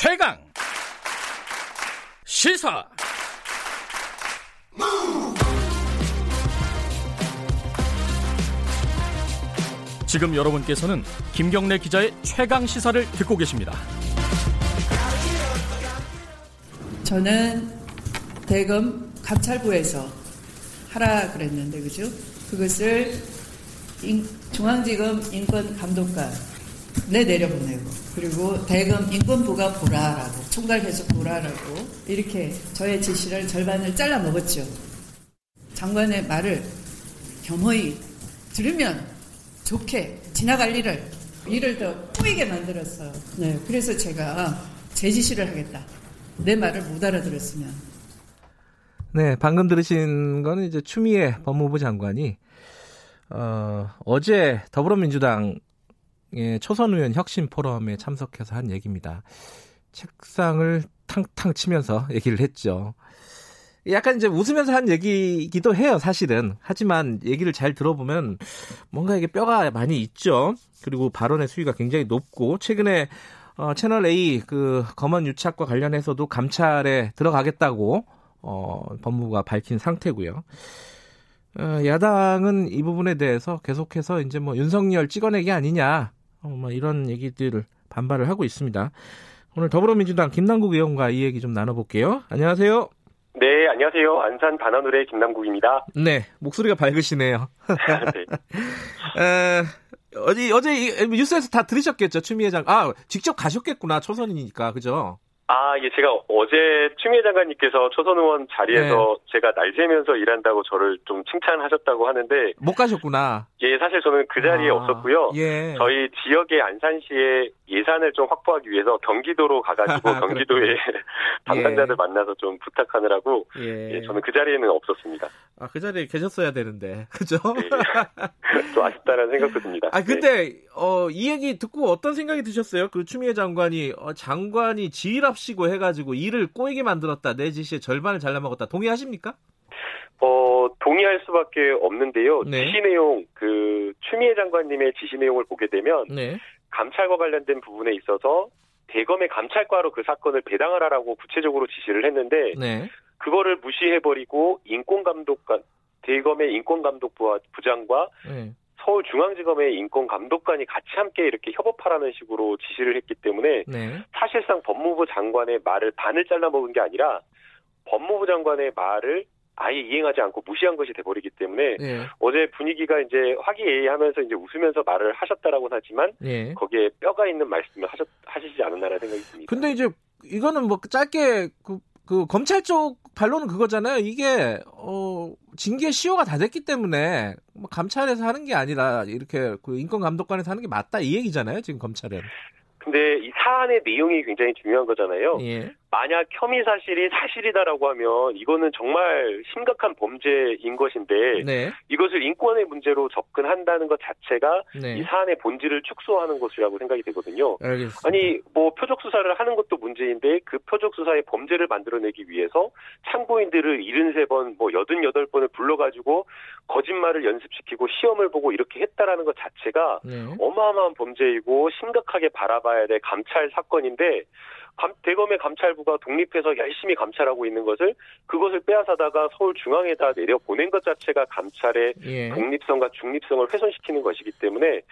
최강 시사 지금 여러분께서는 김경래 기자의 최강 시사를 듣고 계십니다. 저는 대검 감찰부에서 하라 그랬는데 그죠? 그것을 인, 중앙지검 인권감독관 에 내려보내고 그리고 대검 인권부가 보라라고 총괄해서 보라라고 이렇게 저의 지시를 절반을 잘라 먹었죠. 장관의 말을 겸허히 들으면 좋게 지나갈 일을 일을 더 뿌이게 만들었어요. 네, 그래서 제가 제 지시를 하겠다. 내 말을 못 알아들었으면. 네, 방금 들으신 거는 이제 추미애 법무부 장관이 어, 어제 더불어민주당의 초선 의원 혁신 포럼에 참석해서 한 얘기입니다. 책상을 탕탕 치면서 얘기를 했죠. 약간 이제 웃으면서 한 얘기이기도 해요, 사실은. 하지만 얘기를 잘 들어보면 뭔가 이게 뼈가 많이 있죠. 그리고 발언의 수위가 굉장히 높고 최근에 어, 채널 A 그 검언 유착과 관련해서도 감찰에 들어가겠다고 어, 법무부가 밝힌 상태고요. 어, 야당은 이 부분에 대해서 계속해서 이제 뭐 윤석열 찍어내기 아니냐, 어, 뭐 이런 얘기들을 반발을 하고 있습니다. 오늘 더불어민주당 김남국 의원과 이 얘기 좀 나눠볼게요. 안녕하세요. 네, 안녕하세요. 안산 반환울의 김남국입니다. 네, 목소리가 밝으시네요. 네. 에, 어디 어제 뉴스에서 다 들으셨겠죠, 추미애 장. 아, 직접 가셨겠구나, 초선이니까, 그죠? 아, 예, 제가 어제 추미애 장관님께서 초선 의원 자리에서 네. 제가 날 새면서 일한다고 저를 좀 칭찬하셨다고 하는데 못 가셨구나. 예, 사실 저는 그 자리에 아, 없었고요. 예. 저희 지역의 안산시에 예산을 좀 확보하기 위해서 경기도로 가가지고 경기도의 담당자들 예. 만나서 좀 부탁하느라고 예. 예. 저는 그 자리에는 없었습니다. 아, 그 자리에 계셨어야 되는데, 그죠? 네. 좀 아쉽다는 생각도 듭니다. 아, 근데 네. 어, 이 얘기 듣고 어떤 생각이 드셨어요? 그 추미애 장관이 어, 장관이 지휘랍시고 해가지고 일을 꼬이게 만들었다, 내 지시의 절반을 잘라먹었다. 동의하십니까? 어, 동의할 수밖에 없는데요. 네. 지시 내용, 그, 추미애 장관님의 지시 내용을 보게 되면, 네. 감찰과 관련된 부분에 있어서 대검의 감찰과로 그 사건을 배당하라라고 구체적으로 지시를 했는데, 네. 그거를 무시해버리고 인권감독관, 대검의 인권감독부 부장과 네. 서울중앙지검의 인권감독관이 같이 함께 이렇게 협업하라는 식으로 지시를 했기 때문에 네. 사실상 법무부 장관의 말을 반을 잘라먹은 게 아니라 법무부 장관의 말을 아예 이행하지 않고 무시한 것이 돼버리기 때문에 네. 어제 분위기가 이제 화기애애하면서 이제 웃으면서 말을 하셨다라고는 하지만 네. 거기에 뼈가 있는 말씀을 하셨, 하시지 않았나라는 생각이 듭니다. 근데 이제 이거는 뭐 짧게 그, 그 검찰 쪽 반론은 그거잖아요. 이게 어 징계 시효가 다 됐기 때문에 뭐 감찰에서 하는 게 아니라 이렇게 그 인권 감독관에서 하는 게 맞다 이 얘기잖아요. 지금 검찰은. 근데 이 사안의 내용이 굉장히 중요한 거잖아요. 예. 만약 혐의 사실이 사실이다라고 하면 이거는 정말 심각한 범죄인 것인데 네. 이것을 인권의 문제로 접근한다는 것 자체가 네. 이 사안의 본질을 축소하는 것이라고 생각이 되거든요. 알겠습니다. 아니 뭐 표적 수사를 하는 것도 문제인데 그 표적 수사의 범죄를 만들어내기 위해서 참고인들을 73번 뭐 88번을 불러가지고 거짓말을 연습시키고 시험을 보고 이렇게 했다라는 것 자체가 네. 어마어마한 범죄이고 심각하게 바라봐야 될 감찰 사건인데 대검의 감찰부가 독립해서 열심히 감찰하고 있는 것을 그것을 빼앗아다가 서울 중앙에다 내려 보낸 것 자체가 감찰의 예. 독립성과 중립성을 훼손시키는 것이기 때문에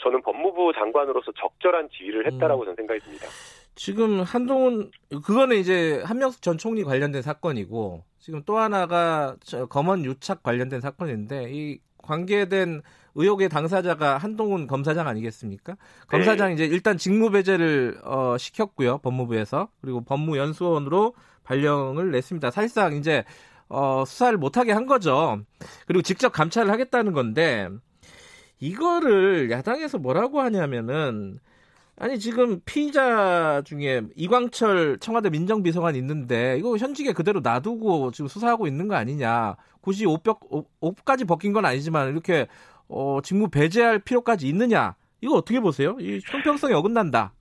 저는 법무부 장관으로서 적절한 지휘를 했다라고 음. 저는 생각이 듭니다. 지금 한동훈 그거는 이제 한명숙 전 총리 관련된 사건이고 지금 또 하나가 검언 유착 관련된 사건인데 이 관계된 의혹의 당사자가 한동훈 검사장 아니겠습니까? 검사장 네. 이제 일단 직무 배제를 어, 시켰고요 법무부에서 그리고 법무연수원으로 발령을 냈습니다. 사실상 이제 어, 수사를 못하게 한 거죠. 그리고 직접 감찰을 하겠다는 건데 이거를 야당에서 뭐라고 하냐면은 아니 지금 피의자 중에 이광철 청와대 민정비서관 있는데 이거 현직에 그대로 놔두고 지금 수사하고 있는 거 아니냐. 굳이 옷벽 옷까지 벗긴 건 아니지만 이렇게 어, 직무 배제할 필요까지 있느냐? 이거 어떻게 보세요? 이 형평성이 어긋난다.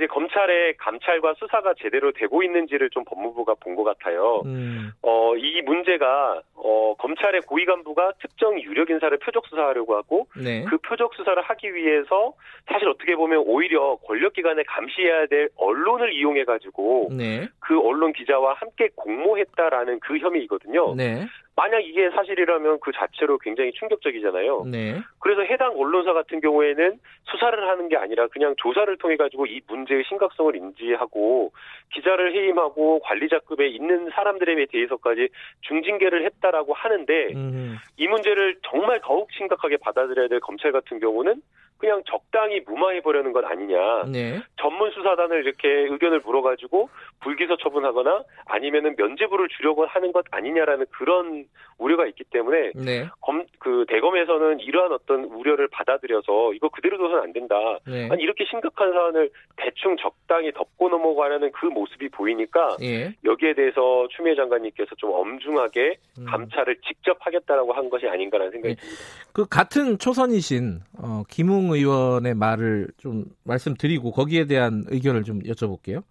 이제 검찰의 감찰과 수사가 제대로 되고 있는지를 좀 법무부가 본 것 같아요. 음. 어, 이 문제가 어, 검찰의 고위 간부가 특정 유력 인사를 표적 수사하려고 하고 네. 그 표적 수사를 하기 위해서 사실 어떻게 보면 오히려 권력 기관에 감시해야 될 언론을 이용해 가지고 네. 그 언론 기자와 함께 공모했다라는 그 혐의이거든요. 네. 만약 이게 사실이라면 그 자체로 굉장히 충격적이잖아요. 네. 그래서 해당 언론사 같은 경우에는 수사를 하는 게 아니라 그냥 조사를 통해 가지고 이 문제의 심각성을 인지하고 기자를 해임하고 관리자급에 있는 사람들에 대해서까지 중징계를 했다라고 하는데 음. 이 문제를 정말 더욱 심각하게 받아들여야 될 검찰 같은 경우는 그냥 적당히 무마해 보려는 것 아니냐. 네. 전문 수사단을 이렇게 의견을 물어가지고 불기소 처분하거나 아니면은 면죄부를 주려고 하는 것 아니냐라는 그런 우려가 있기 때문에 네. 검, 그 대검에서는 이러한 어떤 우려를 받아들여서 이거 그대로 둬서는 안 된다. 네. 아니 이렇게 심각한 사안을 대충 적당히 덮고 넘어가려는 그 모습이 보이니까 예. 여기에 대해서 추미애 장관님께서 좀 엄중하게 음. 감찰을 직접 하겠다라고 한 것이 아닌가라는 생각이 네. 듭니다. 그 같은 초선이신 어, 김웅 의원의 말을 좀 말씀드리고 거기에 대한 의견을 좀 여쭤볼게요.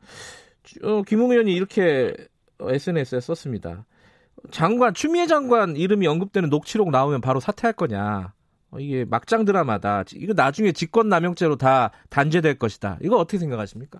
어, 김웅 의원이 이렇게 SNS에 썼습니다. 장관 추미애 장관 이름이 언급되는 녹취록 나오면 바로 사퇴할 거냐? 어, 이게 막장 드라마다. 이거 나중에 직권 남용죄로 다 단죄될 것이다. 이거 어떻게 생각하십니까?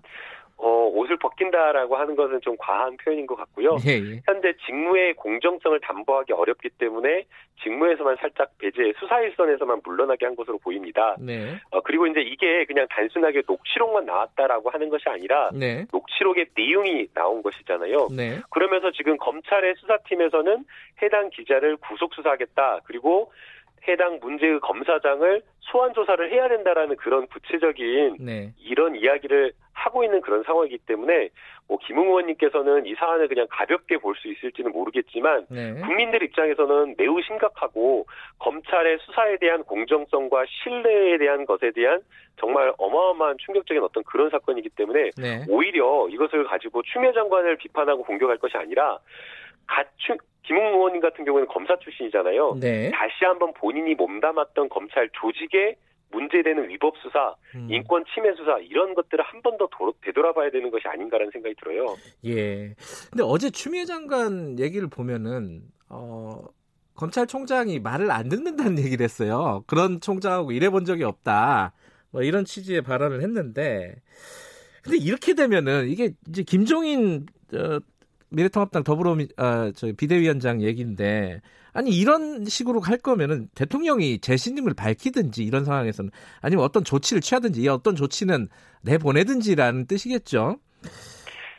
옷을 벗긴다라고 하는 것은 좀 과한 표현인 것 같고요. 예, 예. 현재 직무의 공정성을 담보하기 어렵기 때문에 직무에서만 살짝 배제, 수사 일선에서만 물러나게 한 것으로 보입니다. 네. 어, 그리고 이제 이게 그냥 단순하게 녹취록만 나왔다라고 하는 것이 아니라 네. 녹취록의 내용이 나온 것이잖아요. 네. 그러면서 지금 검찰의 수사팀에서는 해당 기자를 구속 수사하겠다. 그리고 해당 문제의 검사장을 소환 조사를 해야 된다라는 그런 구체적인 네. 이런 이야기를 하고 있는 그런 상황이기 때문에 뭐 김웅 의원님께서는 이 사안을 그냥 가볍게 볼 수 있을지는 모르겠지만 네. 국민들 입장에서는 매우 심각하고 검찰의 수사에 대한 공정성과 신뢰에 대한 것에 대한 정말 어마어마한 충격적인 어떤 그런 사건이기 때문에 네. 오히려 이것을 가지고 추미애 장관을 비판하고 공격할 것이 아니라 김웅 의원님 같은 경우는 검사 출신이잖아요. 네. 다시 한번 본인이 몸담았던 검찰 조직의 문제되는 위법 수사, 음. 인권 침해 수사 이런 것들을 한 번 더 되돌아봐야 되는 것이 아닌가라는 생각이 들어요. 예. 근데 어제 추미애 장관 얘기를 보면은 어 검찰총장이 말을 안 듣는다는 얘기를 했어요. 그런 총장하고 일해본 적이 없다. 뭐 이런 취지의 발언을 했는데 근데 이렇게 되면은 이게 이제 김종인 어, 미래통합당 더불어 아, 저 비대위원장 얘기인데 아니 이런 식으로 갈 거면은 대통령이 재신임을 밝히든지 이런 상황에서는 아니면 어떤 조치를 취하든지 이 어떤 조치는 내 보내든지라는 뜻이겠죠.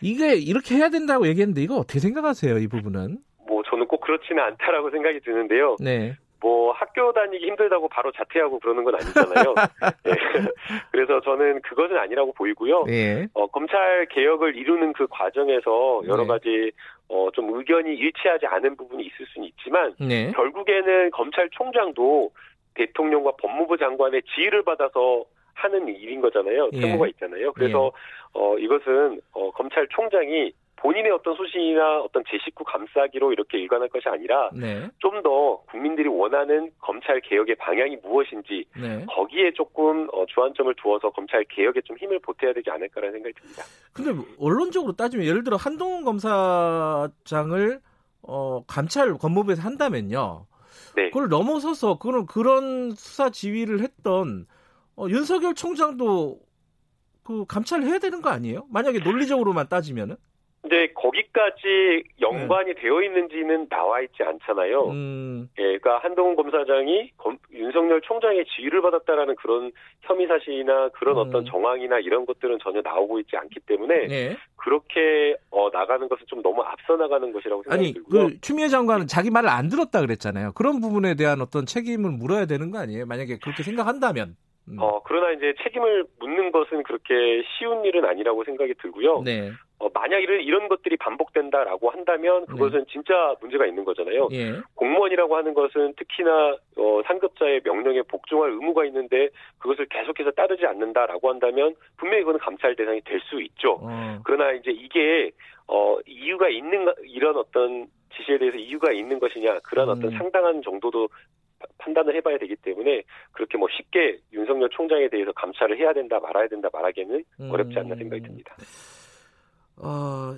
이게 이렇게 해야 된다고 얘기했는데 이거 어떻게 생각하세요 이 부분은? 뭐 저는 꼭 그렇지는 않다라고 생각이 드는데요. 네. 뭐 학교 다니기 힘들다고 바로 자퇴하고 그러는 건 아니잖아요. 네. 그래서 저는 그것은 아니라고 보이고요. 네. 어, 검찰 개혁을 이루는 그 과정에서 여러 네. 가지 어, 좀 의견이 일치하지 않은 부분이 있을 수는 있지만 네. 결국에는 검찰총장도 대통령과 법무부 장관의 지휘를 받아서 하는 일인 거잖아요. 예. 책무가 있잖아요. 그래서 예. 어, 이것은 어, 검찰총장이 본인의 어떤 소신이나 어떤 제 식구 감싸기로 이렇게 일관할 것이 아니라 네. 좀더 국민들이 원하는 검찰 개혁의 방향이 무엇인지 네. 거기에 조금 어, 주안점을 두어서 검찰 개혁에 좀 힘을 보태야 되지 않을까라는 생각이 듭니다. 근데 언론적으로 따지면 예를 들어 한동훈 검사장을 어, 감찰 법무부에서 한다면요. 네. 그걸 넘어서서 그런 그런 수사 지휘를 했던 어, 윤석열 총장도 그 감찰을 해야 되는 거 아니에요? 만약에 논리적으로만 따지면은? 근데 거기까지 연관이 네. 되어 있는지는 나와 있지 않잖아요. 음. 예, 그러니까 한동훈 검사장이 검, 윤석열 총장의 지휘를 받았다라는 그런 혐의 사실이나 그런 음. 어떤 정황이나 이런 것들은 전혀 나오고 있지 않기 때문에 네. 그렇게 어, 나가는 것은 좀 너무 앞서 나가는 것이라고 생각이 아니, 들고요. 그 추미애 장관은 자기 말을 안 들었다 그랬잖아요. 그런 부분에 대한 어떤 책임을 물어야 되는 거 아니에요? 만약에 그렇게 생각한다면. 음. 어, 그러나 이제 책임을 묻는 것은 그렇게 쉬운 일은 아니라고 생각이 들고요. 네. 어, 만약 이런, 이런 것들이 반복된다라고 한다면 그것은 네. 진짜 문제가 있는 거잖아요. 예. 공무원이라고 하는 것은 특히나 어, 상급자의 명령에 복종할 의무가 있는데 그것을 계속해서 따르지 않는다라고 한다면 분명히 그거는 감찰 대상이 될 수 있죠. 어. 그러나 이제 이게 어, 이유가 있는 이런 어떤 지시에 대해서 이유가 있는 것이냐 그런 음. 어떤 상당한 정도도 판단을 해봐야 되기 때문에 그렇게 뭐 쉽게 윤석열 총장에 대해서 감찰을 해야 된다 말아야 된다 말하기는 음. 어렵지 않나 생각이 듭니다. 어,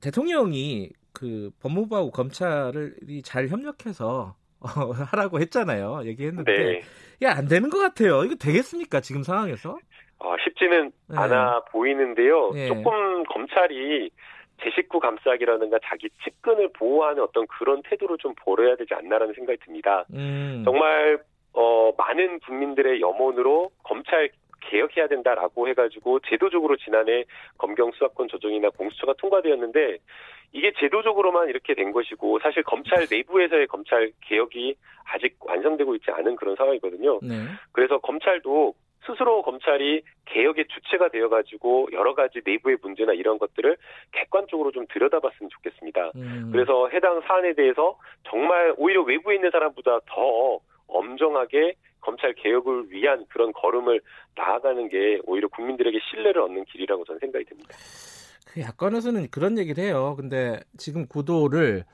대통령이 그 법무부하고 검찰이 잘 협력해서 어, 하라고 했잖아요. 얘기했는데 네. 야안 되는 것 같아요. 이거 되겠습니까 지금 상황에서? 어, 쉽지는 네. 않아 보이는데요. 네. 조금 검찰이 제 식구 감싸기라든가 자기 측근을 보호하는 어떤 그런 태도를 좀 보여야 되지 않나라는 생각이 듭니다. 음. 정말 어, 많은 국민들의 염원으로 검찰 개혁해야 된다라고 해가지고 제도적으로 지난해 검경 수사권 조정이나 공수처가 통과되었는데 이게 제도적으로만 이렇게 된 것이고 사실 검찰 내부에서의 검찰 개혁이 아직 완성되고 있지 않은 그런 상황이거든요. 네. 그래서 검찰도 스스로 검찰이 개혁의 주체가 되어가지고 여러 가지 내부의 문제나 이런 것들을 객관적으로 좀 들여다봤으면 좋겠습니다. 음. 그래서 해당 사안에 대해서 정말 오히려 외부에 있는 사람보다 더 엄정하게 검찰 개혁을 위한 그런 걸음을 나아가는 게 오히려 국민들에게 신뢰를 얻는 길이라고 저는 생각이 듭니다. 그 야권에서는 그런 얘기를 해요. 근데 지금 구도를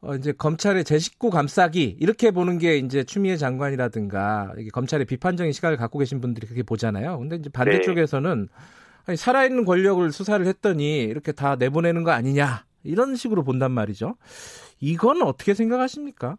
어, 이제 검찰의 제 식구 감싸기 이렇게 보는 게 이제 추미애 장관이라든가 검찰의 비판적인 시각을 갖고 계신 분들이 그렇게 보잖아요. 근데 이제 반대쪽에서는 네. 아니, 살아있는 권력을 수사를 했더니 이렇게 다 내보내는 거 아니냐 이런 식으로 본단 말이죠. 이건 어떻게 생각하십니까?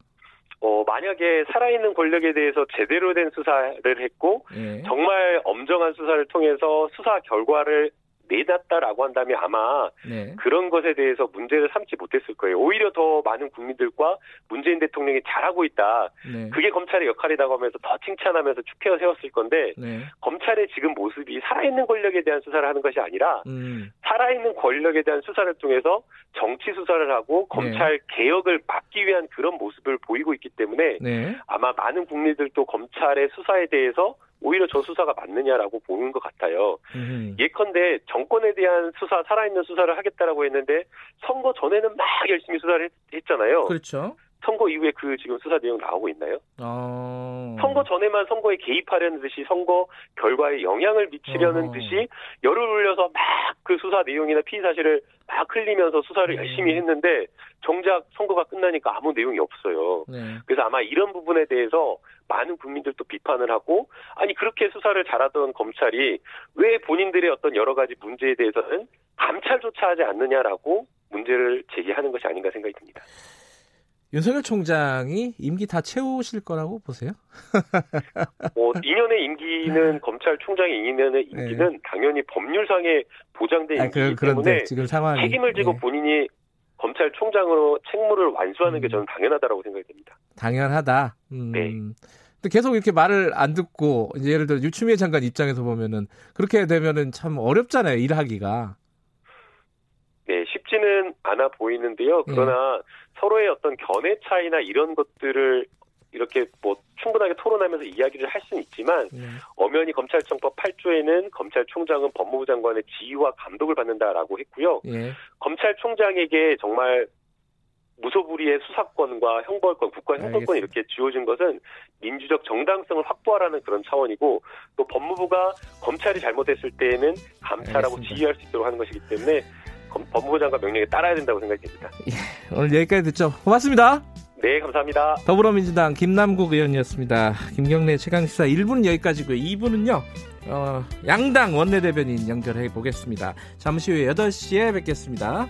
어, 만약에 살아있는 권력에 대해서 제대로 된 수사를 했고, 네. 정말 엄정한 수사를 통해서 수사 결과를 내놨다라고 한다면 아마 네. 그런 것에 대해서 문제를 삼지 못했을 거예요. 오히려 더 많은 국민들과 문재인 대통령이 잘하고 있다. 네. 그게 검찰의 역할이라고 하면서 더 칭찬하면서 축해어 세웠을 건데 네. 검찰의 지금 모습이 살아있는 권력에 대한 수사를 하는 것이 아니라 음. 살아있는 권력에 대한 수사를 통해서 정치 수사를 하고 검찰 네. 개혁을 막기 위한 그런 모습을 보이고 있기 때문에 네. 아마 많은 국민들도 검찰의 수사에 대해서 오히려 저 수사가 맞느냐라고 보는 것 같아요. 음. 예컨대 정권에 대한 수사, 살아있는 수사를 하겠다라고 했는데 선거 전에는 막 열심히 수사를 했, 잖아요 그렇죠. 선거 이후에 그 지금 수사 내용 나오고 있나요? 어... 선거 전에만 선거에 개입하려는 듯이 선거 결과에 영향을 미치려는 어... 듯이 열을 올려서 막 그 수사 내용이나 피의 사실을 막 흘리면서 수사를 네. 열심히 했는데 정작 선거가 끝나니까 아무 내용이 없어요. 네. 그래서 아마 이런 부분에 대해서 많은 국민들도 비판을 하고 아니 그렇게 수사를 잘하던 검찰이 왜 본인들의 어떤 여러 가지 문제에 대해서는 감찰조차 하지 않느냐라고 문제를 제기하는 것이 아닌가 생각이 듭니다. 윤석열 총장이 임기 다 채우실 거라고 보세요? 뭐 2년의 임기는 검찰총장의 2년의 임기는 네. 당연히 법률상에 보장된 아, 임기이기 그, 때문에 지금 상황이, 책임을 지고 네. 본인이 검찰총장으로 책무를 완수하는 게 음. 저는 당연하다라고 생각이 됩니다. 당연하다. 음. 네. 근데 계속 이렇게 말을 안 듣고 이제 예를 들어 유추미애 장관 입장에서 보면은 그렇게 되면은 참 어렵잖아요 일하기가. 네, 쉽지는 않아 보이는데요. 그러나 네. 서로의 어떤 견해 차이나 이런 것들을 이렇게 뭐 충분하게 토론하면서 이야기를 할 수는 있지만 네. 엄연히 검찰청법 8조에는 검찰총장은 법무부 장관의 지휘와 감독을 받는다라고 했고요. 네. 검찰총장에게 정말 무소불위의 수사권과 형벌권, 국가 형벌권 이렇게 지어진 것은 민주적 정당성을 확보하라는 그런 차원이고 또 법무부가 검찰이 잘못했을 때에는 감찰하고 알겠습니다. 지휘할 수 있도록 하는 것이기 때문에 법무부 장관 명령에 따라야 된다고 생각이 듭니다. 예, 오늘 여기까지 듣죠. 고맙습니다. 네, 감사합니다. 더불어민주당 김남국 의원이었습니다. 김경래 최강시사 1부는 여기까지고요. 2부는요. 어, 양당 원내대변인 연결해 보겠습니다. 잠시 후에 8시에 뵙겠습니다.